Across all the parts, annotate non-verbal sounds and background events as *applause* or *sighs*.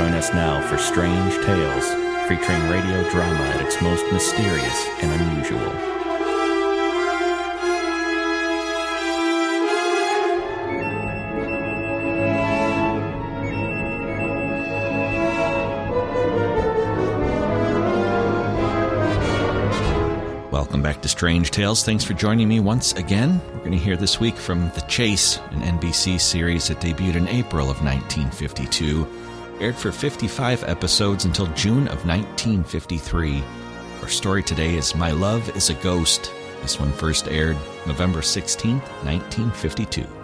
Join us now for Strange Tales, featuring radio drama at its most mysterious and unusual. Welcome back to Strange Tales. Thanks for joining me once again. We're going to hear this week from The Chase, an NBC series that debuted in April of 1952, aired for 55 episodes until June of 1953. Our story today is My Love is a Ghost. This one first aired November 16th, 1952.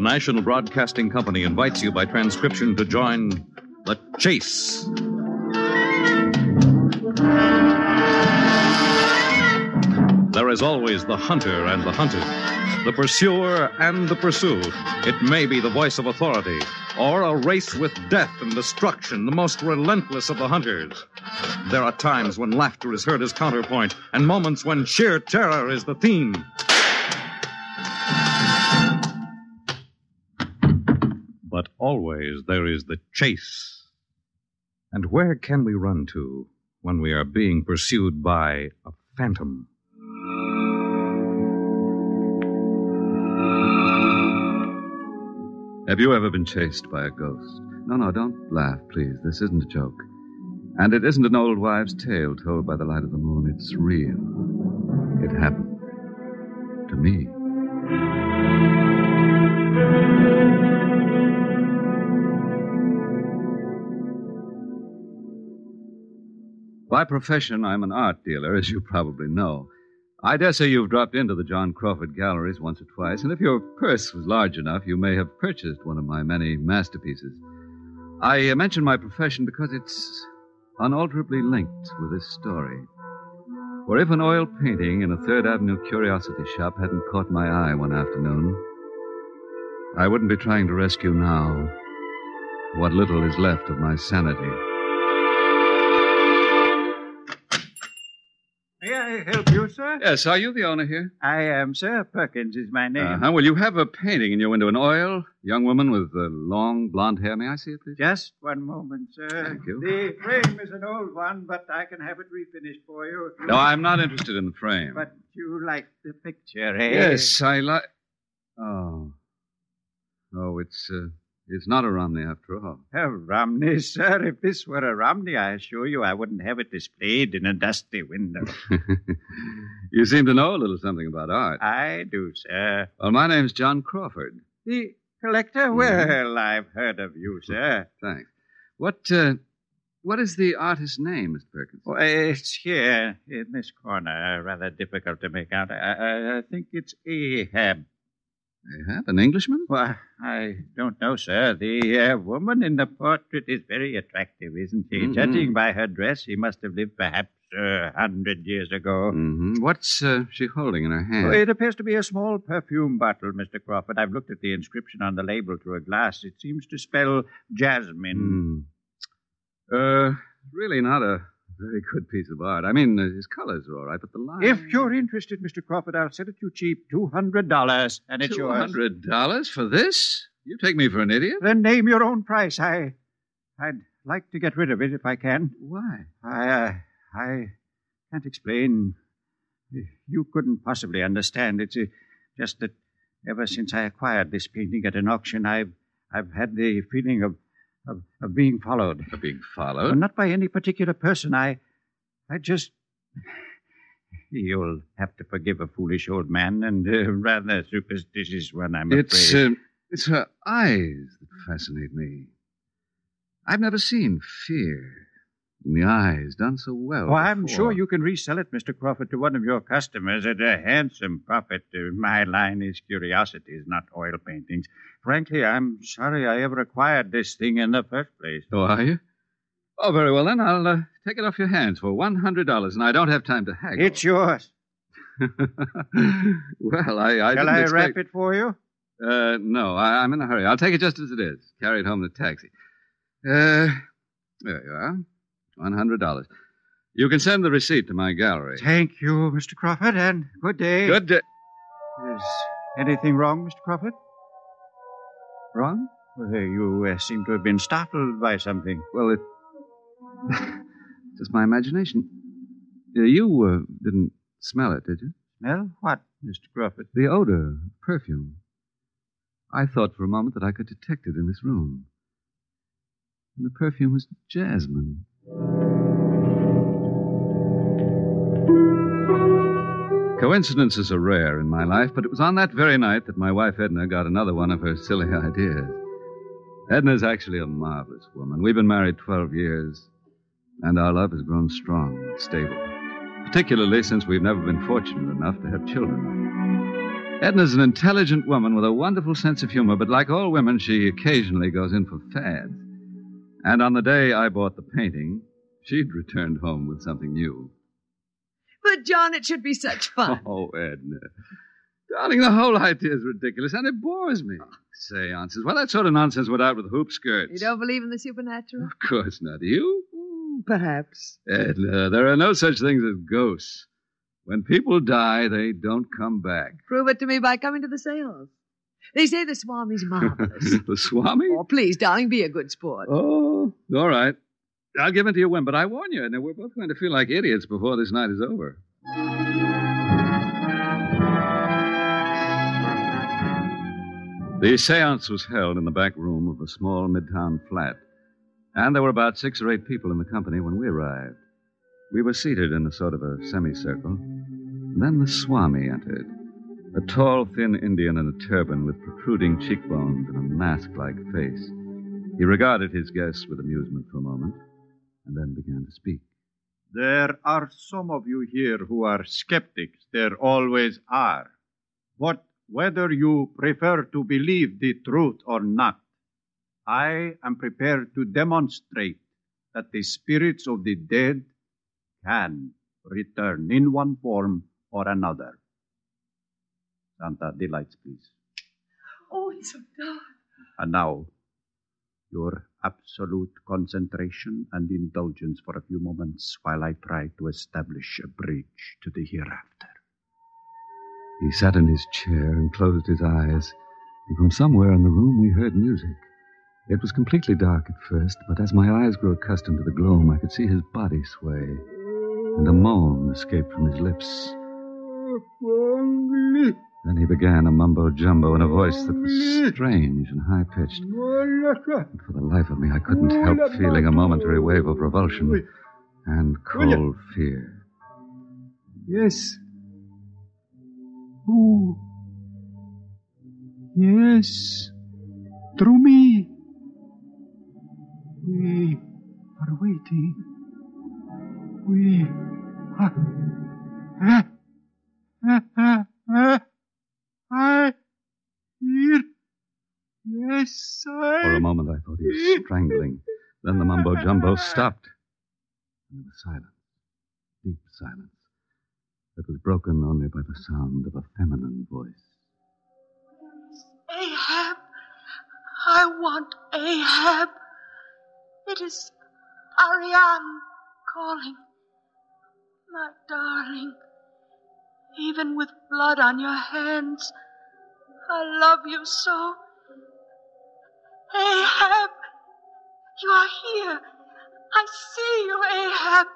The National Broadcasting Company invites you by transcription to join The Chase. There is always the hunter and the hunted, the pursuer and the pursued. It may be the voice of authority, or a race with death and destruction, the most relentless of the hunters. There are times when laughter is heard as counterpoint, and moments when sheer terror is the theme. Always there is the chase. And where can we run to when we are being pursued by a phantom? Have you ever been chased by a ghost? No, no, don't laugh, please. This isn't a joke. And it isn't an old wives' tale told by the light of the moon. It's real. It happened. To me. By profession, I'm an art dealer, as you probably know. I dare say you've dropped into the John Crawford galleries once or twice, and if your purse was large enough, you may have purchased one of my many masterpieces. I uh, mention my profession because it's unalterably linked with this story. For if an oil painting in a Third Avenue curiosity shop hadn't caught my eye one afternoon, I wouldn't be trying to rescue now what little is left of my sanity. I help you, sir? Yes, are you the owner here? I am, sir. Perkins is my name. Uh-huh. Well, you have a painting in your window, an oil, young woman with uh, long blonde hair. May I see it, please? Just one moment, sir. Thank you. The frame is an old one, but I can have it refinished for you- No, I'm not interested in the frame. But you like the picture, eh? Yes, I like. Oh. Oh, it's uh, it's not a Romney after all. A Romney, sir. If this were a Romney, I assure you I wouldn't have it displayed in a dusty window. *laughs* you seem to know a little something about art. I do, sir. Well, my name's John Crawford. The collector? Mm-hmm. Well, I've heard of you, sir. Thanks. What uh, what is the artist's name, Mr. Perkins? Well, it's here in this corner. Rather difficult to make out. I, I, I think it's Ahab. Ahab, an Englishman? Why, I don't know, sir. The uh, woman in the portrait is very attractive, isn't she? Mhm. Judging by her dress, she must have lived perhaps a hundred years ago. Mm-hmm. What's uh, she holding in her hand? Oh, it appears to be a small perfume bottle, Mr. Crawford. I've looked at the inscription on the label through a glass. It seems to spell jasmine. Hmm. Uh, really not a Very good piece of art. I mean, uh, his colors are all right, but the line. If you're interested, Mr. Crawford, I'll sell it to you cheap. $200, and it's Two yours. hundred dollars for this? You take me for an idiot? Then name your own price. I, I'd like to get rid of it if I can. Why? I, uh, I can't explain. You couldn't possibly understand. It's uh, just that ever since I acquired this painting at an auction, I've, I've had the feeling of, of, of being followed. Of being Well, followed? not by any particular person. I, I just. You'll have to forgive a foolish old man and a rather superstitious one, I'm It's afraid. uh, it's her eyes that fascinate me. I've never seen fear in the eyes done so well. Oh, I'm before. sure you can resell it, Mr. Crawford, to one of your customers at a handsome profit. Uh, my line is curiosities, not oil paintings. Frankly, I'm sorry I ever acquired this thing in the first place. Oh, are you? Oh, very well then. I'll uh, take it off your hands for one hundred dollars, and I don't have time to haggle. It's yours. *laughs* well, I, I Shall I expect... wrap it for you? Uh, no, I, I'm in a hurry. I'll take it just as it is. Carry it home in the taxi. Uh, there you are. One hundred dollars. You can send the receipt to my gallery. Thank you, Mr. Crawford, and good day. Good day. Is anything wrong, Mr. Crawford? Wrong? Well, you uh, seem to have been startled by something. Well, it. *laughs* just my imagination. Uh, you uh, didn't smell it, did you? Smell what, Mr. Crawford? The odor, perfume. I thought for a moment that I could detect it in this room. And the perfume was jasmine. Coincidences are rare in my life, but it was on that very night that my wife Edna got another one of her silly *laughs* ideas. Edna's actually a marvelous woman. We've been married 12 years, and our love has grown strong and stable, particularly since we've never been fortunate enough to have children. Edna's an intelligent woman with a wonderful sense of humor, but like all women, she occasionally goes in for fads. And on the day I bought the painting, she'd returned home with something new. But, John, it should be such fun. *laughs* Oh, Edna. Darling, the whole idea is ridiculous, and it bores me. Seances. Well, that sort of nonsense went out with hoop skirts. You don't believe in the supernatural? Of course not. You? Mm, perhaps. Edna, there are no such things as ghosts. When people die, they don't come back. Prove it to me by coming to the seance. They say the Swami's marvelous. *laughs* the Swami? oh, please, darling, be a good sport. Oh, all right. I'll give in to your whim, but I warn you, Edna, we're both going to feel like idiots before this night is over. The seance was held in the back room of a small midtown flat, and there were about six or eight people in the company when we arrived. We were seated in a sort of a semicircle. Then the Swami entered. A tall, thin Indian in a turban with protruding cheekbones and a mask like face. He regarded his guests with amusement for a moment, and then began to speak. There are some of you here who are skeptics. There always are. But whether you prefer to believe the truth or not, I am prepared to demonstrate that the spirits of the dead can return in one form or another. Santa, the lights, please. Oh, it's so dark. And now, your absolute concentration and indulgence for a few moments while I try to establish a bridge to the hereafter. He sat in his chair and closed his eyes, and from somewhere in the room we heard music. It was completely dark at first, but as my eyes grew accustomed to the gloom, I could see his body sway, and a moan escaped from his lips. Then he began a mumbo jumbo in a voice that was strange and high pitched. And for the life of me, I couldn't help feeling a momentary wave of revulsion and cold fear. Yes. Who? Yes. Through me. We are waiting. We are. Ah, ah, ah, ah. I hear. Yes, I. For a moment, I thought he was strangling. Then the mumbo jumbo *laughs* stopped. And there was silence. Deep silence. That was broken only by the sound of a feminine voice. Ahab. I want Ahab. It is Ariane calling. My darling, even with blood on your hands, I love you so. Ahab, you are here. I see you, Ahab.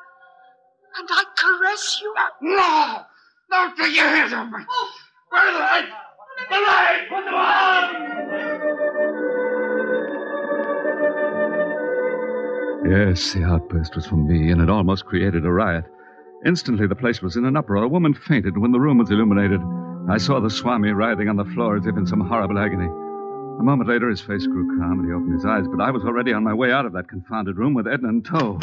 And I caress you. No! Don't take your hands off me! Oh. Where are the lights? The lights! Put them on! Yes, the outburst was from me, and it almost created a riot. Instantly, the place was in an uproar. A woman fainted. When the room was illuminated, I saw the Swami writhing on the floor as if in some horrible agony. A moment later, his face grew calm and he opened his eyes, but I was already on my way out of that confounded room with Edna in tow.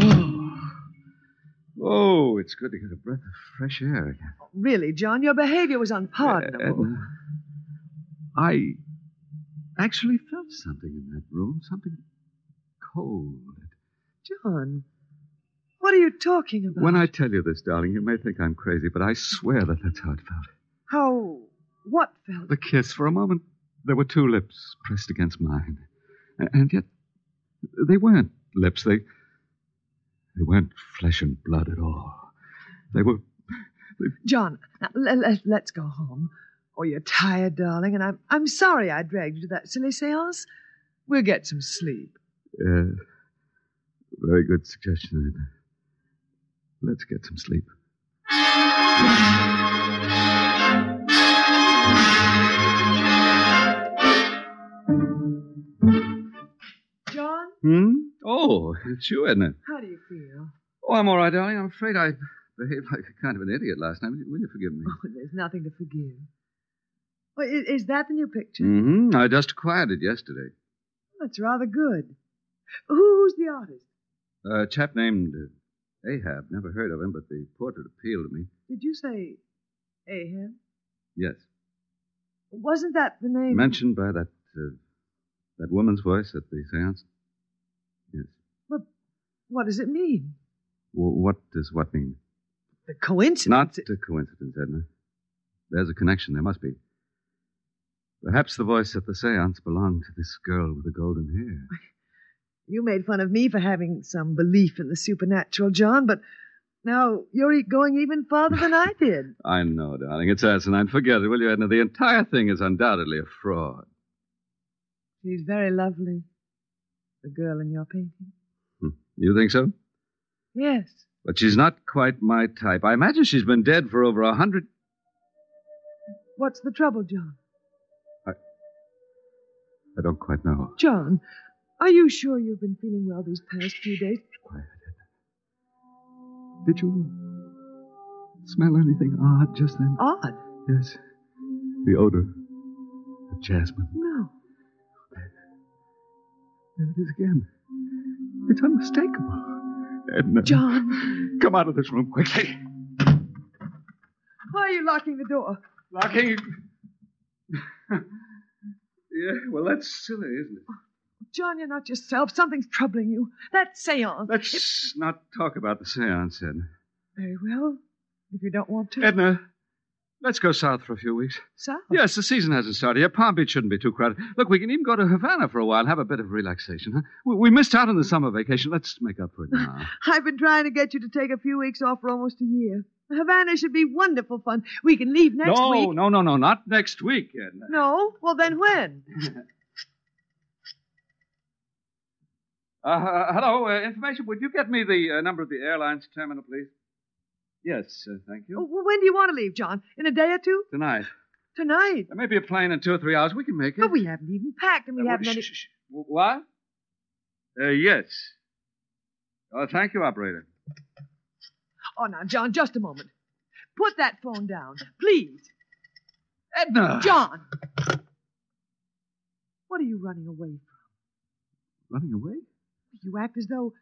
*sighs* Oh, it's good to get a breath of fresh air again. Really, John, your behavior was unpardonable. Edna, I actually felt something in that room, something cold. John, what are you talking about? When I tell you this, darling, you may think I'm crazy, but I swear that that's how it felt. How? What felt? The kiss, for a moment, there were two lips pressed against mine. And yet, they weren't lips. They, they weren't flesh and blood at all. They were. John, let, let, let's go home. Oh, you're tired, darling, and I'm, I'm sorry I dragged you to that silly seance. We'll get some sleep. Uh, very good suggestion. Let's get some sleep. John, Hmm? Oh, it's you, Edna. how do you feel? Oh, I'm all right, darling. I'm afraid I behaved like a kind of an idiot last night. Will you forgive me? Oh, there's nothing to forgive. Well, is, is that the new picture? Mm-hmm. I just acquired it yesterday. That's rather good. Who's the artist? A chap named uh, Ahab. Never heard of him, but the portrait appealed to me. Did you say Ahab? Yes. Wasn't that the name? Mentioned by that uh, that woman's voice at the seance. Yes. But what does it mean? W- what does what mean? The coincidence. Not a coincidence, Edna. There's a connection. There must be. Perhaps the voice at the seance belonged to this girl with the golden hair. You made fun of me for having some belief in the supernatural, John, but now you're going even farther than I did. *laughs* I know, darling. It's asinine. Forget it, will you, Edna? The entire thing is undoubtedly a fraud. She's very lovely, the girl in your painting. Hmm. You think so? Yes. But she's not quite my type. I imagine she's been dead for over a hundred. What's the trouble, John? I. I don't quite know. John, are you sure you've been feeling well these past few days? Quiet, Edna. Did you smell anything odd just then? Odd. Yes. The odor of jasmine. No. There it is again. It's unmistakable. Edna. John, Come out of this room quickly. why are you locking the door? Locking. *laughs* yeah, well, that's silly, isn't it? John, you're not yourself. Something's troubling you. That seance. Let's not talk about the seance, Edna. Very well. If you don't want to. Edna, let's go south for a few weeks. South. Yes, the season hasn't started yet. Palm Beach shouldn't be too crowded. Look, we can even go to Havana for a while and have a bit of relaxation. Huh? We, we missed out on the summer vacation. Let's make up for it now. *laughs* I've been trying to get you to take a few weeks off for almost a year. Havana should be wonderful fun. We can leave next no, week. no, no, no, not next week, Edna. No? Well, then when? *laughs* Uh, hello, uh, information. Would you get me the uh, number of the airline's terminal, please? Yes, uh, thank you. Oh, well, when do you want to leave, John? In a day or two? Tonight. Tonight. There may be a plane in two or three hours. We can make it. But we haven't even packed, and we Uh, haven't shh, any. shh, shh. W- What? Uh, yes. Oh, thank you, operator. Oh, now, John, just a moment. Put that phone down, please. Edna! John! What are you running away from? Running away? You act as though,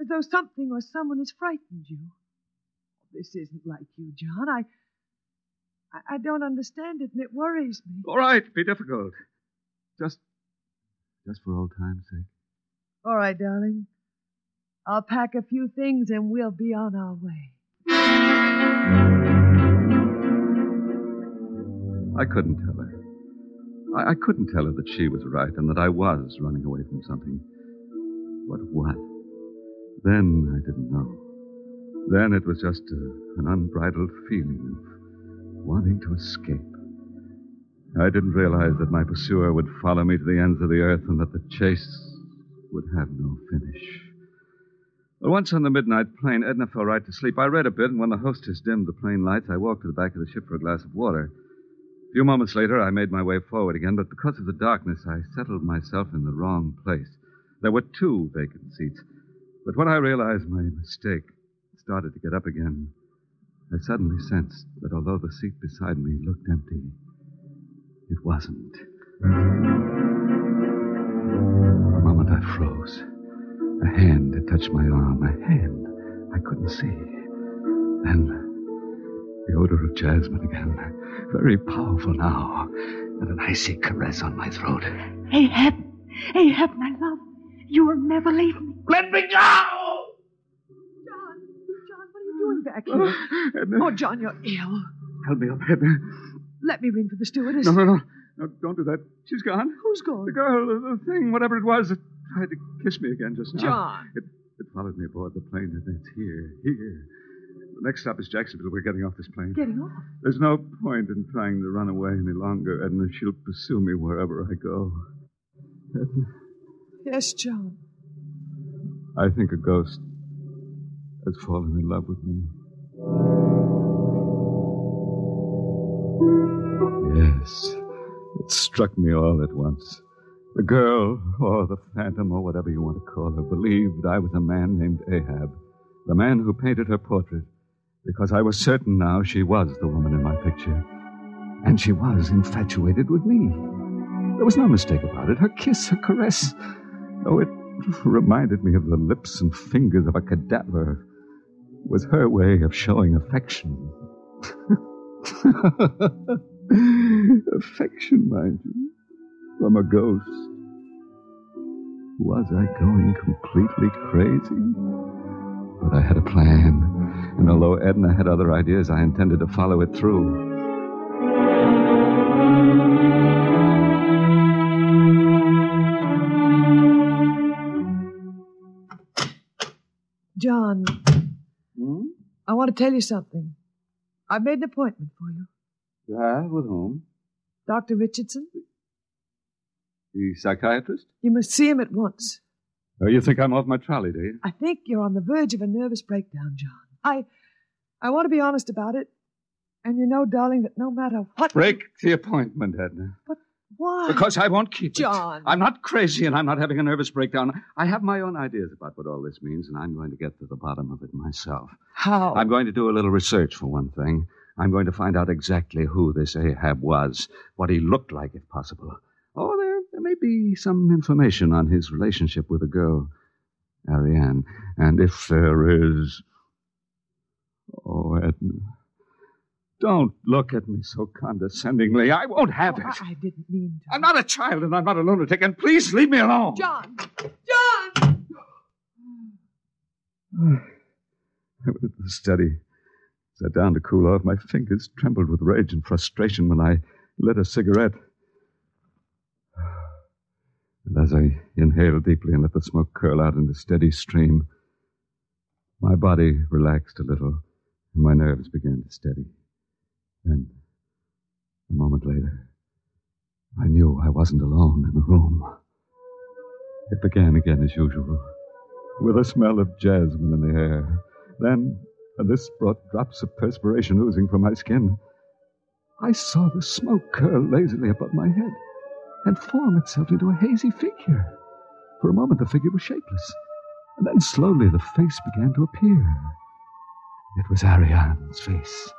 as though something or someone has frightened you. This isn't like you, John. I, I, I don't understand it, and it worries me. All right, be difficult. Just, just for old time's sake. All right, darling. I'll pack a few things, and we'll be on our way. I couldn't tell her. I, I couldn't tell her that she was right and that I was running away from something. But? Then I didn't know. Then it was just a, an unbridled feeling of wanting to escape. I didn't realize that my pursuer would follow me to the ends of the earth and that the chase would have no finish. Well, once on the midnight plane, Edna fell right to sleep. I read a bit, and when the hostess dimmed the plane lights, I walked to the back of the ship for a glass of water. A few moments later, I made my way forward again, but because of the darkness, I settled myself in the wrong place. There were two vacant seats. But when I realized my mistake, started to get up again, I suddenly sensed that although the seat beside me looked empty, it wasn't. For a moment I froze. A hand had touched my arm. A hand I couldn't see. Then the odor of jasmine again. Very powerful now. And an icy caress on my throat. Ahab, Ahab, my love, you will never leave me. Let me go! John, John, what are you doing back here? Edna, *sighs* Oh, John, you're ill. help me up, Edna. Let me ring for the stewardess. No, no, no. No, don't do that. She's gone. Who's gone? The girl, the, the thing, whatever it was, that tried to kiss me again just now. John. It, it followed me aboard the plane, and it's here, here. The next stop is Jacksonville. We're getting off this plane. Getting off. There's no point in trying to run away any longer, Edna. She'll pursue me wherever I go. Edna, Yes, John. I think a ghost has fallen in love with me. Yes, it struck me all at once. The girl, or the phantom, or whatever you want to call her, believed I was a man named Ahab, the man who painted her portrait, because I was certain now she was the woman in my picture. And she was infatuated with me. There was no mistake about it. Her kiss, her caress, oh, it *laughs* reminded me of the lips and fingers of a cadaver, was her way of showing affection. *laughs* affection, mind you, from a ghost. Was I going completely crazy? But I had a plan, and although Edna had other ideas, I intended to follow it through. John, Hmm? I want to tell you something. I've made an appointment for you. Yeah, with whom? Dr. Richardson, The psychiatrist? you must see him at once. Oh, you think I'm off my trolley, do you? I think you're on the verge of a nervous breakdown, John. I I want to be honest about it. And you know, darling, that no matter what Break the appointment, Edna. Why Because I won't keep John. it. I'm not crazy and I'm not having a nervous breakdown. I have my own ideas about what all this means, and I'm going to get to the bottom of it myself. how I'm going to do a little research, for one thing. I'm going to find out exactly who this Ahab was, what he looked like, if possible. Oh, there, there may be some information on his relationship with the girl, Ariane. And if there is. Oh, Edna. Don't look at me so condescendingly. I won't have oh, it. Oh, I, I didn't mean to. I'm not a child and I'm not a lunatic, and please leave me alone. John! John! *sighs* I went into the study, sat down to cool off. My fingers trembled with rage and frustration when I lit a cigarette. *sighs* And as I inhaled deeply and let the smoke curl out in a steady stream, my body relaxed a little and my nerves began to steady. Then, a moment later, I knew I wasn't alone in the room. It began again as usual, with a smell of jasmine in the air. Then, and this brought drops of perspiration oozing from my skin, I saw the smoke curl lazily above my head and form itself into a hazy figure. For a moment, the figure was shapeless, and then slowly the face began to appear. It was Ariane's face,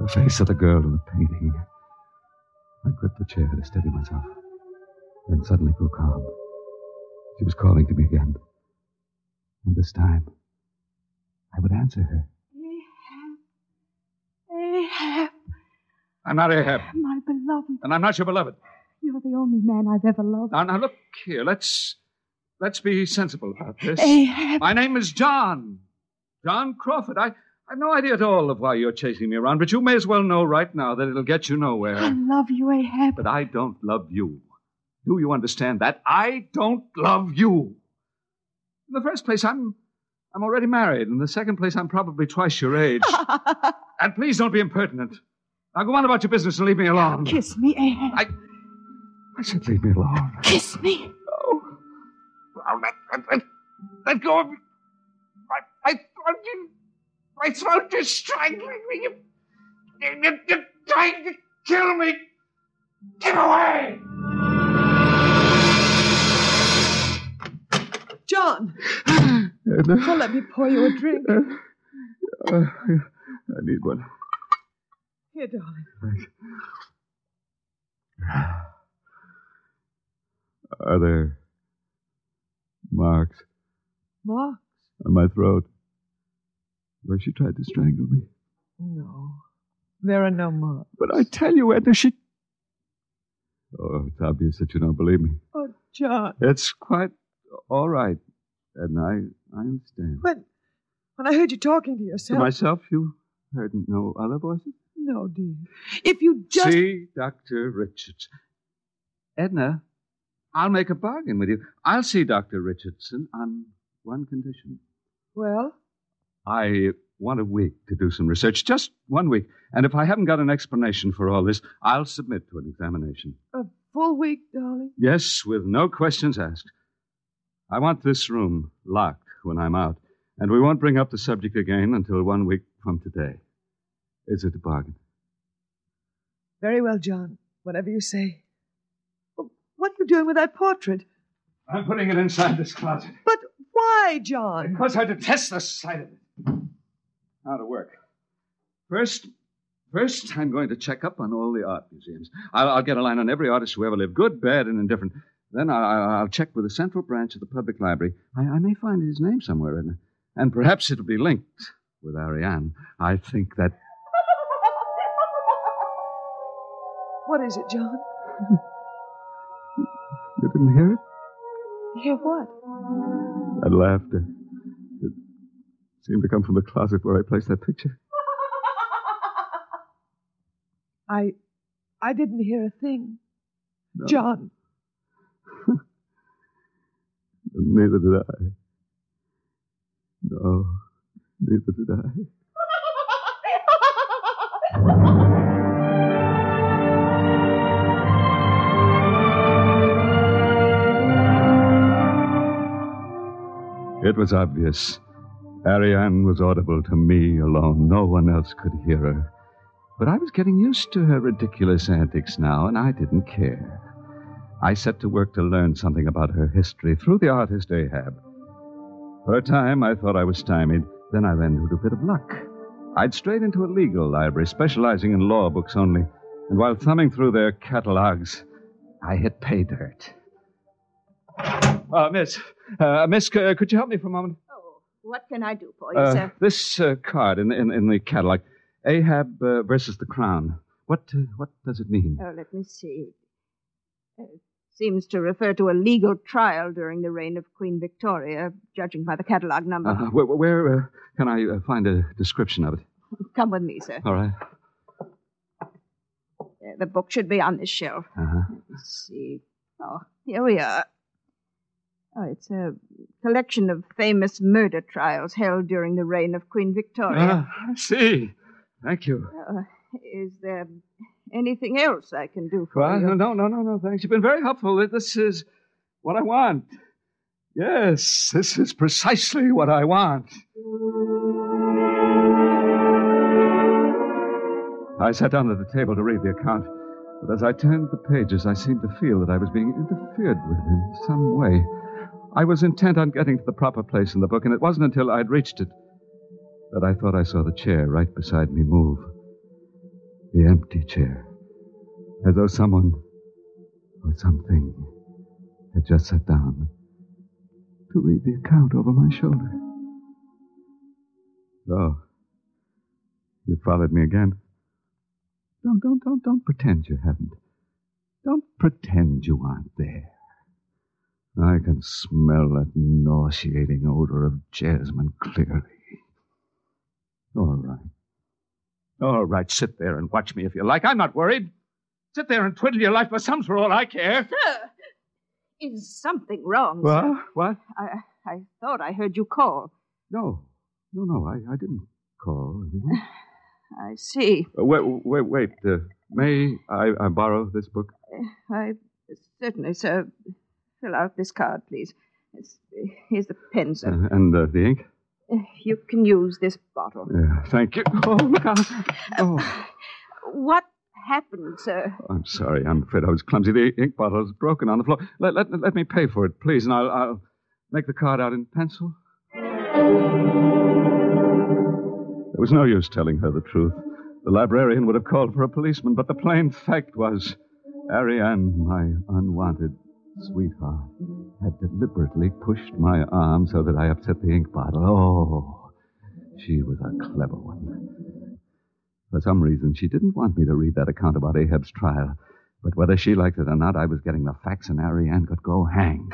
the face of the girl in the painting. I gripped the chair to steady myself, then suddenly grew calm. She was calling to me again. And this time, I would answer her. Ahab. Ahab, I'm not Ahab, my beloved. and I'm not your beloved. You're the only man I've ever loved. Now, now look here. Let's let's be sensible about this. Ahab. My name is John. John Crawford. I, I've no idea at all of why you're chasing me around, but you may as well know right now that it'll get you nowhere. I love you, Ahab. But I don't love you. Do you understand that? I don't love you. In the first place, I'm I'm already married. In the second place, I'm probably twice your age. *laughs* and please don't be impertinent. Now go on about your business and leave me alone. Kiss me, Ahab. I, I said leave me alone. Kiss me. Oh, let, let, let, let go of me. My, my throat is, my throat is strangling me. You, you, you're trying to kill me. Get away! John. *sighs* Oh, let me pour you a drink. Uh, *sighs* I need one. Here, darling. Thanks. Are there marks Marks? on my throat where she tried to strangle me? No. There are no marks. But I tell you, Edna, she. Oh, it's obvious that you don't believe me. Oh, John. It's quite all right, Edna. I, I understand. When, when I heard you talking to yourself. To myself, you heard no other voices? No, dear. If you just. See, Dr. Richards. Edna, I'll make a bargain with you. I'll see Dr. Richardson on one condition. Well, I want a week to do some research, just one week. And if I haven't got an explanation for all this, I'll submit to an examination. a full week, darling. Yes, with no questions asked. I want this room locked when I'm out, and we won't bring up the subject again until one week from today. Is it a bargain? Very well, John. Whatever you say. Well, What are you doing with that portrait? I'm putting it inside this closet. But why, John? Because I detest the sight of it. Now to work. First, first, I'm going to check up on all the art museums. I'll, I'll get a line on every artist who ever lived, good, bad, and indifferent. Then I'll, I'll check with the central branch of the public library. I, I may find his name somewhere, and, and perhaps it'll be linked with Ariane. I think that. What is it, John? *laughs* You didn't hear it? Hear what? That laughter. Seemed to come from the closet where I placed that picture. *laughs* I. I didn't hear a thing. No. John. *laughs* Neither did I. No, neither did I. *laughs* It was obvious. Ariane was audible to me alone. No one else could hear her. But I was getting used to her ridiculous antics now, and I didn't care. I set to work to learn something about her history through the artist Ahab. For a time, I thought I was stymied. Then I ran into a bit of luck. I'd strayed into a legal library specializing in law books only, and while thumbing through their catalogs, I hit pay dirt. Uh, miss, uh, miss, uh, could you help me for a moment? What can I do for you, Uh, sir? this uh, card in, in, in the catalog, Ahab uh, versus the Crown. What uh, what does it mean? Oh, let me see. Uh, seems to refer to a legal trial during the reign of Queen Victoria, judging by the catalogue number. Uh, where where uh, can I uh, find a description of it? *laughs* Come with me, sir. All right. The book should be on this shelf. Uh-huh. Let's see. Oh, here we are. Oh, it's a collection of famous murder trials held during the reign of Queen Victoria. Ah, I see. Thank you. Uh, is there anything else I can do for Well, you? no, no, no, no. Thanks. You've been very helpful. This is what I want. Yes, this is precisely what I want. I sat down at the table to read the account, but as I turned the pages, I seemed to feel that I was being interfered with in some way. I was intent on getting to the proper place in the book, and it wasn't until I'd reached it that I thought I saw the chair right beside me move. The empty chair. As though someone or something had just sat down to read the account over my shoulder. So, you followed me again? Don't, don't, don't, don't pretend you haven't. Don't pretend you aren't there. I can smell that nauseating odor of jasmine clearly. All right. All right, sit there and watch me if you like. I'm not worried. Sit there and twiddle your life thumbs for all I care. Sir, is something wrong? sir? What? What? I, I thought I heard you call. No, no, no, I, I didn't call anyone. *sighs* I see. Uh, wait, wait, wait. Uh, may I, I borrow this book? I certainly, sir. Fill out this card, please. It's, here's the pen, sir. Uh, and uh, the ink? You can use this bottle. Yeah, thank you. Oh, look out. Oh. What happened, sir? I'm sorry. I'm afraid I was clumsy. The ink bottle is broken on the floor. Let, let, let me pay for it, please, and I'll, I'll make the card out in pencil. There was no use telling her the truth. The librarian would have called for a policeman, but the plain fact was Ariane, my unwanted sweetheart, had deliberately pushed my arm so that I upset the ink bottle. Oh, she was a clever one. For some reason, she didn't want me to read that account about Ahab's trial. But whether she liked it or not, I was getting the facts, and Ariane could go hang.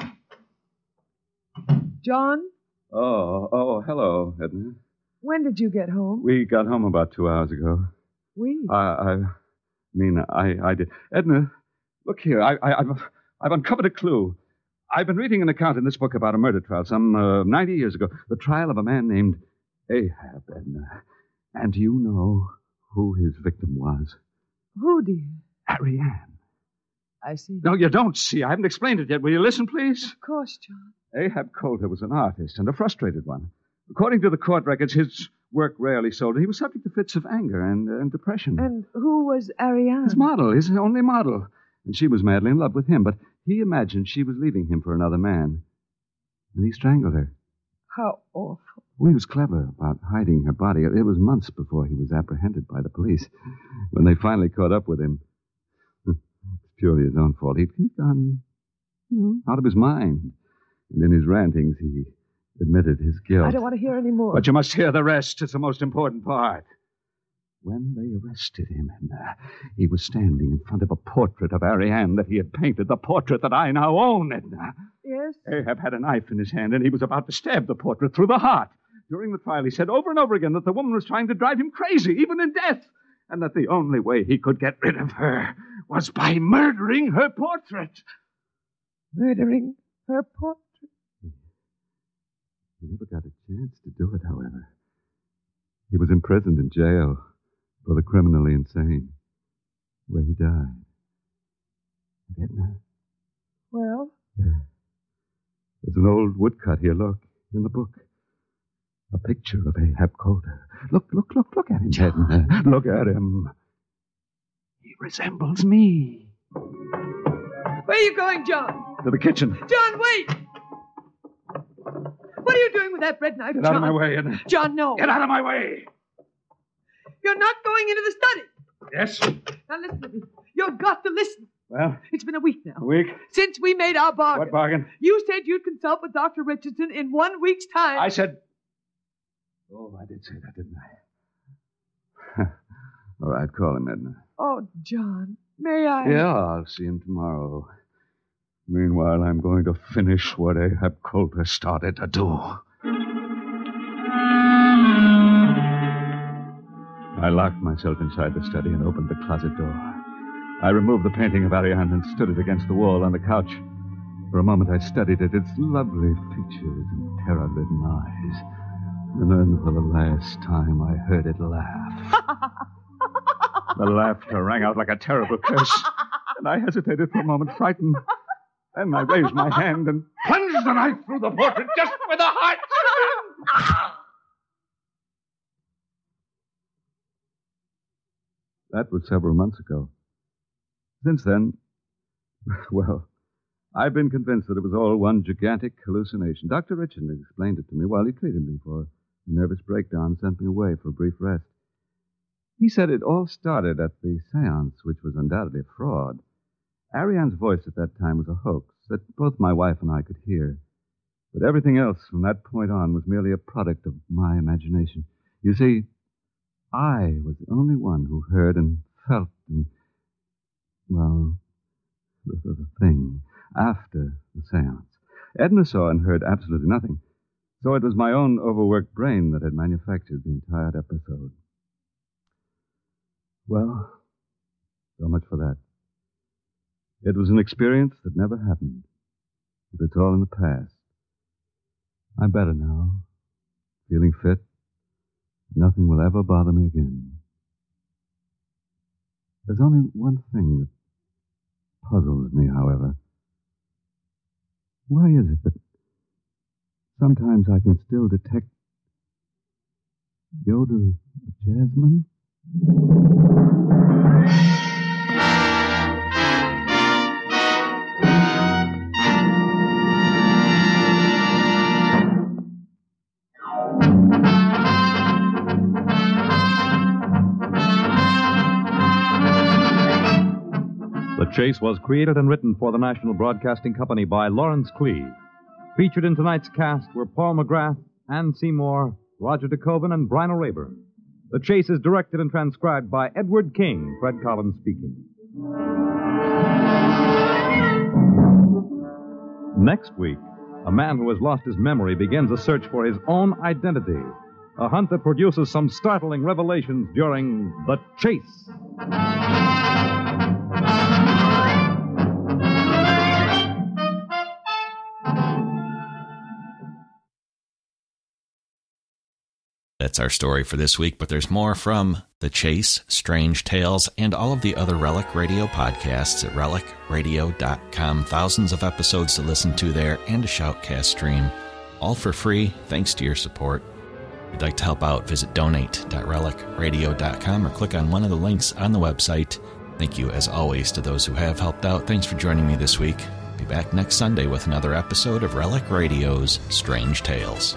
John, Oh, oh, hello, Edna. when did you get home? We got home about two hours ago. We. I, I mean, I, I did. Edna, look here. I, I, I've, I've uncovered a clue. I've been reading an account in this book about a murder trial some uh, 90 years ago. The trial of a man named Ahab. And do you know who his victim was? Who, dear? Ariane. I see. No, you don't see. I haven't explained it yet. Will you listen, please? Of course, John. Ahab Coulter was an artist and a frustrated one. According to the court records, his work rarely sold. He was subject to fits of anger and, and depression. And who was Ariane? His model, his only model. And she was madly in love with him, but he imagined she was leaving him for another man. And he strangled her. How awful. Well, he was clever about hiding her body. It was months before he was apprehended by the police. When they finally caught up with him, *laughs* it's purely his own fault. He'd, he'd gone you know, out of his mind. And in his rantings, he admitted his guilt. I don't want to hear any more. But you must hear the rest. It's the most important part. When they arrested him, and, uh, he was standing in front of a portrait of Ariane that he had painted, the portrait that I now own, Edna. Yes? Ahab had a knife in his hand, and he was about to stab the portrait through the heart. During the trial, he said over and over again that the woman was trying to drive him crazy, even in death, and that the only way he could get rid of her was by murdering her portrait. Murdering her portrait. He never got a chance to do it, however. He was imprisoned in jail for the criminally insane, where he died. Edna, Well, there. There's an old woodcut here, look, in the book. A picture of Ahab Coulter. Look, look, look, look at him, Edna. *laughs* Look at him. He resembles me. where are you going, John? To the kitchen. John, wait! What are you doing with that bread knife, Get John? out of my way, Edna. John, no. Get out of my way. You're not going into the study. Yes? Now listen to me. You've got to listen. Well, It's been a week now. a week. Since we made our bargain. What bargain? You said you'd consult with Dr. Richardson in one week's time. I said. Oh, I did say that, didn't I? *laughs* All right, call him, Edna. Oh, John, may I? Yeah, I'll see him tomorrow. Meanwhile, I'm going to finish what Ahab Coulter started to do. I locked myself inside the study and opened the closet door. I removed the painting of Ariane and stood it against the wall on the couch. For a moment, I studied it, its lovely features and terror-ridden eyes. And then, for the last time, I heard it laugh. *laughs* the laughter rang out like a terrible curse, and I hesitated for a moment, frightened. Then I raised my hand and plunged the knife through the portrait just where the heart. That was several months ago. Since then, *laughs* well, I've been convinced that it was all one gigantic hallucination. Dr. Richardson explained it to me while he treated me for a nervous breakdown and sent me away for a brief rest. He said it all started at the seance, which was undoubtedly a fraud. Ariane's voice at that time was a hoax that both my wife and I could hear. But everything else from that point on was merely a product of my imagination. You see, I was the only one who heard and felt and, well, the, the, thing after the seance. Edna saw and heard absolutely nothing. So it was my own overworked brain that had manufactured the entire episode. Well, so much for that. It was an experience that never happened. But it's all in the past. I'm better now. feeling fit. Nothing will ever bother me again. There's only one thing that puzzles me, however. Why is it that sometimes I can still detect the odor of jasmine? Chase was created and written for the National Broadcasting Company by Lawrence Klee. Featured in tonight's cast were Paul McGrath, Ann Seymour, Roger DeKoven, and Bryna Raeburn. The Chase is directed and transcribed by Edward King, Fred Collins speaking. Next week, a man who has lost his memory begins a search for his own identity. A hunt that produces some startling revelations during The Chase. That's our story for this week, but there's more from The Chase, Strange Tales, and all of the other Relic Radio podcasts at relicradio.com. Thousands of episodes to listen to there and a shoutcast stream, all for free, thanks to your support. If you'd like to help out, visit donate.relicradio.com or click on one of the links on the website. Thank you, as always, to those who have helped out. Thanks for joining me this week. Be back next Sunday with another episode of Relic Radio's Strange Tales.